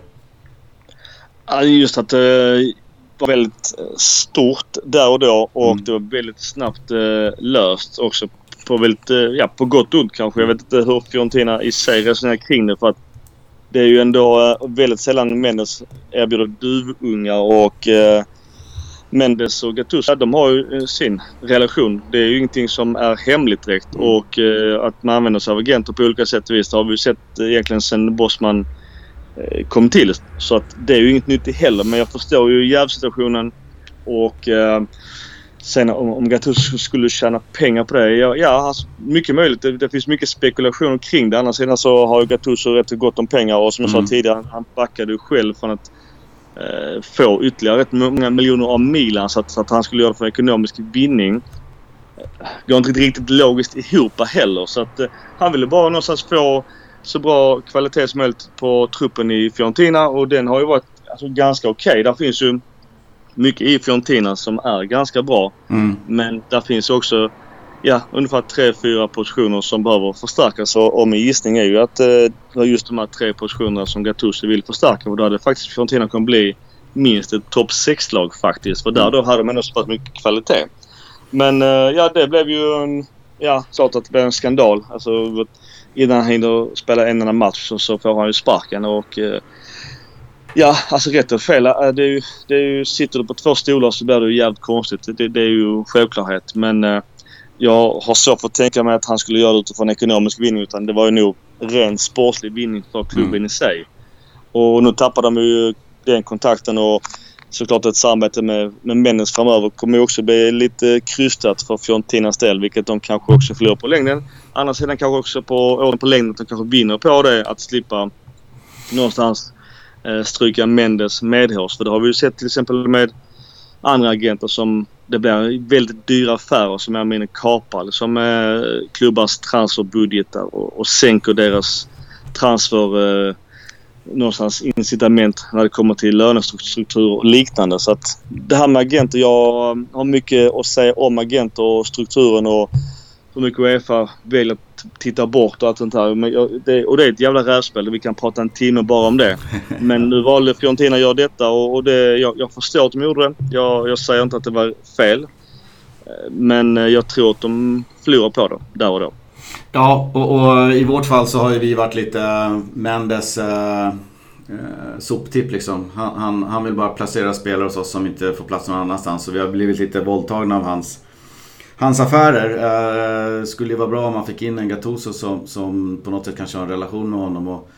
Ja, just att det var väldigt eh, stort där och då och mm. det var väldigt snabbt eh, löst också. På, väldigt, ja, på gott och ont kanske. Jag vet inte hur Fiorentina i sig resonerar kring det för att det är ju ändå väldigt sällan Mendes erbjuder duvungar och Mendes och Gattuso, de har ju eh, sin relation. Det är ju ingenting som är hemligt direkt. Mm. Och eh, att man använder sig av agenter på olika sätt och vis, det har vi sett egentligen sedan Bosman eh, kom till. Så att det är ju inget nytt heller. Men jag förstår ju jävsituationen och eh, sen om, om Gattuso skulle tjäna pengar på det. Ja, ja alltså, mycket möjligt. Det, det finns mycket spekulationer kring det. Annars sidan så har ju Gattuso rätt gott om pengar och som jag mm. sa tidigare, han backade ju själv från att eh, få ytterligare rätt många miljoner av Milan så att, så att han skulle göra det för ekonomisk vinning. Går inte riktigt logiskt ihop heller så att eh, han ville bara någonstans få så bra kvalitet som möjligt på truppen i Fiorentina och den har ju varit alltså, ganska okej. Okay. Där finns ju mycket i Fiorentina som är ganska bra. Mm. Men där finns också ja, ungefär tre, fyra positioner som behöver förstärkas. Och min gissning är ju att eh, det var just de här tre positionerna som Gattuso vill förstärka. Och då hade faktiskt Fiorentina kunnat bli minst ett topp 6-lag faktiskt. För där mm. då hade de ändå så pass mycket kvalitet. Men eh, ja, det blev ju en... Ja, klart att det blev en skandal. Alltså innan han hinner spela en enda match så, så får han ju sparken och... Eh, Ja, alltså rätt och fel. Det är ju, det är ju, sitter du på två stolar så blir det ju jävligt konstigt. Det, det är ju självklarhet. Men jag har svårt att tänka mig att han skulle göra det utifrån ekonomisk vinning utan det var ju nog ren sportslig vinning för klubben mm. i sig. Och nu tappar de ju den kontakten och såklart ett samarbete med, med Mendes framöver kommer också bli lite krystat för Fiorentinas del vilket de kanske också förlorar på längden. Andra sidan kanske också på åren på längden att de kanske vinner på det att slippa någonstans eh, stryka Mendes medhårs. För det har vi ju sett till exempel med andra agenter som det blir väldigt dyra affärer som jag menar kapar som eh, klubbars transferbudgetar och, och sänker deras transfer eh, någonstans incitament när det kommer till lönestruktur och liknande. Så att det här med agenter, jag eh, har mycket att säga om agenter och strukturen och hur mycket Uefa väljer att titta bort och allt sånt här. Men jag, det, och det är ett jävla rävspel. Vi kan prata en timme bara om det. Men nu valde Fiorentina att göra detta och, och det, jag, jag, förstår att de gjorde det. Jag, jag säger inte att det var fel. Men jag tror att de förlorar på det där och då. Ja, och, och, i vårt fall så har ju vi varit lite Mendes eh, eh, soptipp liksom. Han, han, han, vill bara placera spelare hos oss som inte får plats någon annanstans. Så vi har blivit lite våldtagna av hans, hans affärer. Eh, skulle ju vara bra om man fick in en Gattuso som, som på något sätt kanske har en relation med honom. Och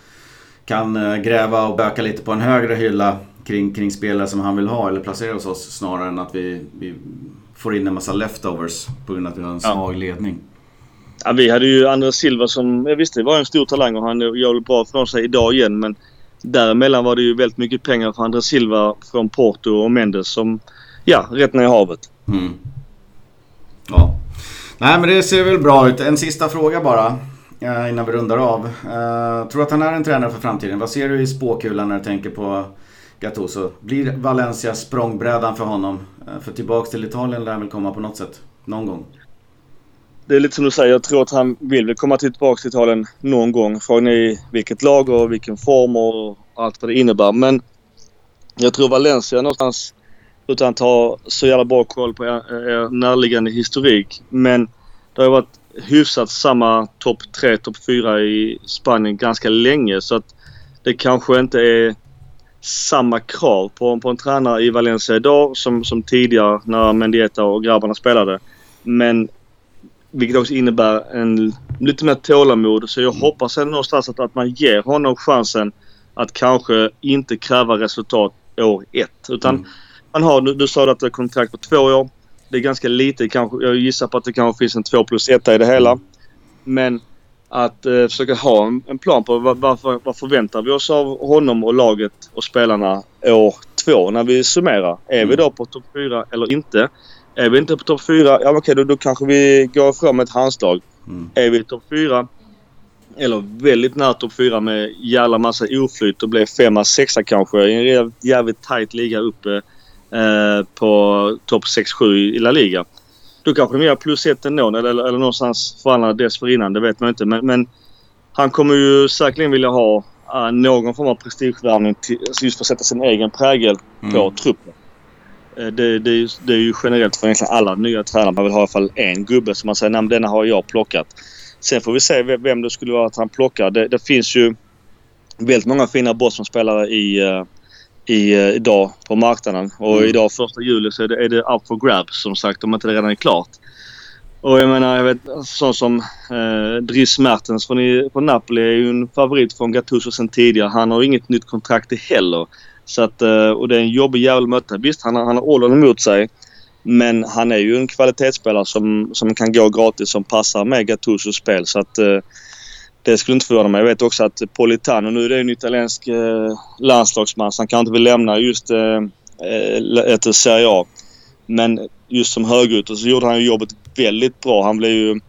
kan eh, gräva och böka lite på en högre hylla kring, kring spelare som han vill ha eller placera hos oss. Snarare än att vi, vi får in en massa leftovers på grund av att vi har en svag ledning. Ja, vi hade ju Andres Silva som, jag visste det var en stor talang och han gör bra från sig idag igen men däremellan var det ju väldigt mycket pengar för Andres Silva från Porto och Mendes som, ja, rätt ner i havet. Mm. Ja. Nej men det ser väl bra ut. En sista fråga bara eh, innan vi rundar av. Uh, tror att han är en tränare för framtiden? Vad ser du i spåkulan när du tänker på Gattuso? Blir Valencia språngbrädan för honom? Uh, för tillbaks till Italien lär han väl komma på något sätt? Någon gång? det är lite som du säger. Jag tror att han vill väl komma tillbaka till Italien någon gång. Frågan är vilket lag och vilken form och allt vad det innebär. Men jag tror Valencia någonstans, utan att ha så jävla bra koll på er närliggande historik. Men det har varit hyfsat samma topp 3, topp 4 i Spanien ganska länge. Så att det kanske inte är samma krav på, på en tränare i Valencia idag som, som tidigare när Mendieta och grabbarna spelade. Men vilket också innebär en, lite mer tålamod. Så jag hoppas ändå någonstans att, att man ger honom chansen att kanske inte kräva resultat år ett. Utan mm. Man har, du, du sa att det är kontrakt på två år. Det är ganska lite kanske. Jag gissar på att det kanske finns en 2 plus 1 i det hela. Men att eh, försöka ha en, en, plan på vad, vad, vad förväntar vi oss av honom och laget och spelarna år två när vi summerar. Är vi mm. då på topp 4 eller inte? Är vi inte på topp 4, ja okej då, då kanske vi går ifrån ett handslag. Mm. Är vi topp 4, eller väldigt nära topp 4 med jävla massa oflyt och blir 5 6 kanske i en jävligt tight liga uppe eh, på topp 6-7 i La Liga. Då kanske de gör plus ett ändå eller, eller, eller någonstans förhandlar dessförinnan. Det vet man inte. Men, men han kommer ju säkerligen vilja ha uh, någon form av prestigevärvning just för att sätta sin egen prägel mm. på truppen. Eh, det, det, det, är ju generellt för egentligen alla nya tränare. Man vill ha i alla fall en gubbe som man säger nej denna har jag plockat. Sen får vi se vem det skulle vara att han plockar. Det, det finns ju väldigt många fina Boston-spelare i, eh, i, eh, idag på marknaden. Och mm. idag första juli så är det, är det up for grabs som sagt om inte det redan är klart. Och jag menar, jag vet sån som eh, Dries Mertens från, från Napoli är ju en favorit från Gattuso sen tidigare. Han har inget nytt kontrakt heller. Så att, eh, och det är en jobbig jävel att möta. Visst, han, han har åldern emot sig. Men han är ju en kvalitetsspelare som, som kan gå gratis som passar med Gattusos spel. Så att eh, det skulle inte förvåna mig. Jag vet också att Politano, nu är det en italiensk eh, landslagsman så han kan inte vill lämna just eh, ett Serie A. Men just som högerytter så gjorde han ju jobbet väldigt bra. Han blev ju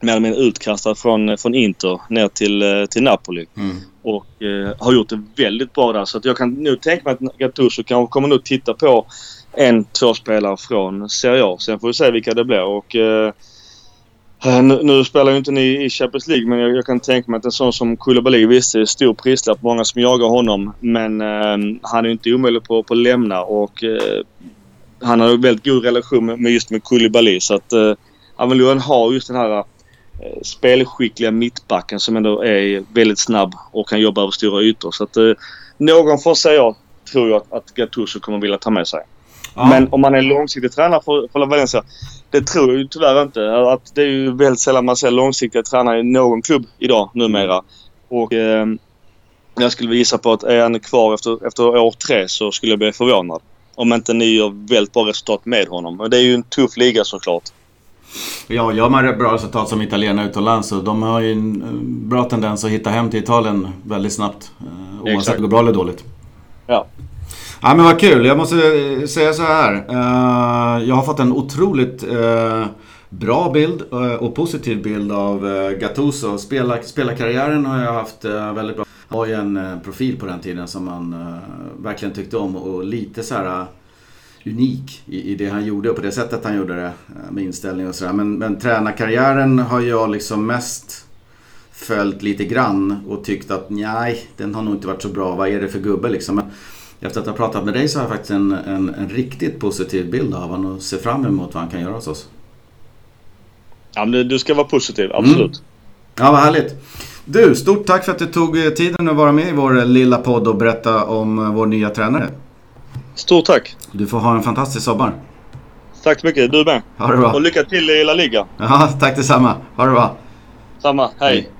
mer eller mindre utkastad från, från Inter ner till, till Napoli. Mm. Och eh, har gjort det väldigt bra där. Så att jag kan nog tänka mig att Gattuso kanske kommer nog titta på en, två spelare från Serie A. Sen får vi se vilka det blir. Och, eh, nu, nu, spelar ju inte ni i Champions League men jag, jag, kan tänka mig att en sån som Koulibaly visst är stor prislapp. Många som jagar honom. Men eh, han är ju inte omöjlig på, på att lämna och eh, han har en väldigt god relation med, med just med Koulibaly. Så att eh, han vill ju ha just den här Eh, spelskickliga mittbacken som ändå är väldigt snabb och kan jobba över stora ytor. Så att eh, någon får säga tror jag att Gattuso kommer vilja ta med sig. Ja. Men om man är långsiktig tränare för, för Valencia. Det tror jag ju tyvärr inte. Att det är ju väldigt sällan man ser långsiktiga tränare i någon klubb idag numera. Och eh, jag skulle gissa på att är han kvar efter, efter år tre så skulle jag bli förvånad. Om inte ni gör väldigt bra resultat med honom. Men det är ju en tuff liga såklart. Ja, gör man bra resultat som italienare utomlands så de har ju en bra tendens att hitta hem till Italien väldigt snabbt. Eh, oavsett om det går bra eller dåligt. Ja. Ja men vad kul. Jag måste eh, säga så här. Eh, jag har fått en otroligt eh, bra bild och positiv bild av Gattuso. Spelar, spelarkarriären har jag haft väldigt bra. Han var ju en profil på den tiden som man verkligen tyckte om och lite så här unik i, i det han gjorde och på det sättet han gjorde det med inställning och sådär. Men, men tränarkarriären har jag liksom mest följt lite grann och tyckt att nej, den har nog inte varit så bra. Vad är det för gubbe liksom? Men efter att ha pratat med dig så har jag faktiskt en, en, en riktigt positiv bild av honom och ser fram emot vad han kan göra hos oss. Ja, men du ska vara positiv, absolut. Mm. Ja, vad härligt. Du, stort tack för att du tog eh, tiden att vara med i vår lilla podd och berätta om eh, vår nya tränare. Stort tack. Du får ha en fantastisk sommar. Tack så mycket. Du med. Ha det bra. Och lycka till i La Liga. Ja, tack detsamma. Ha det bra. Samma. Hej. Hej.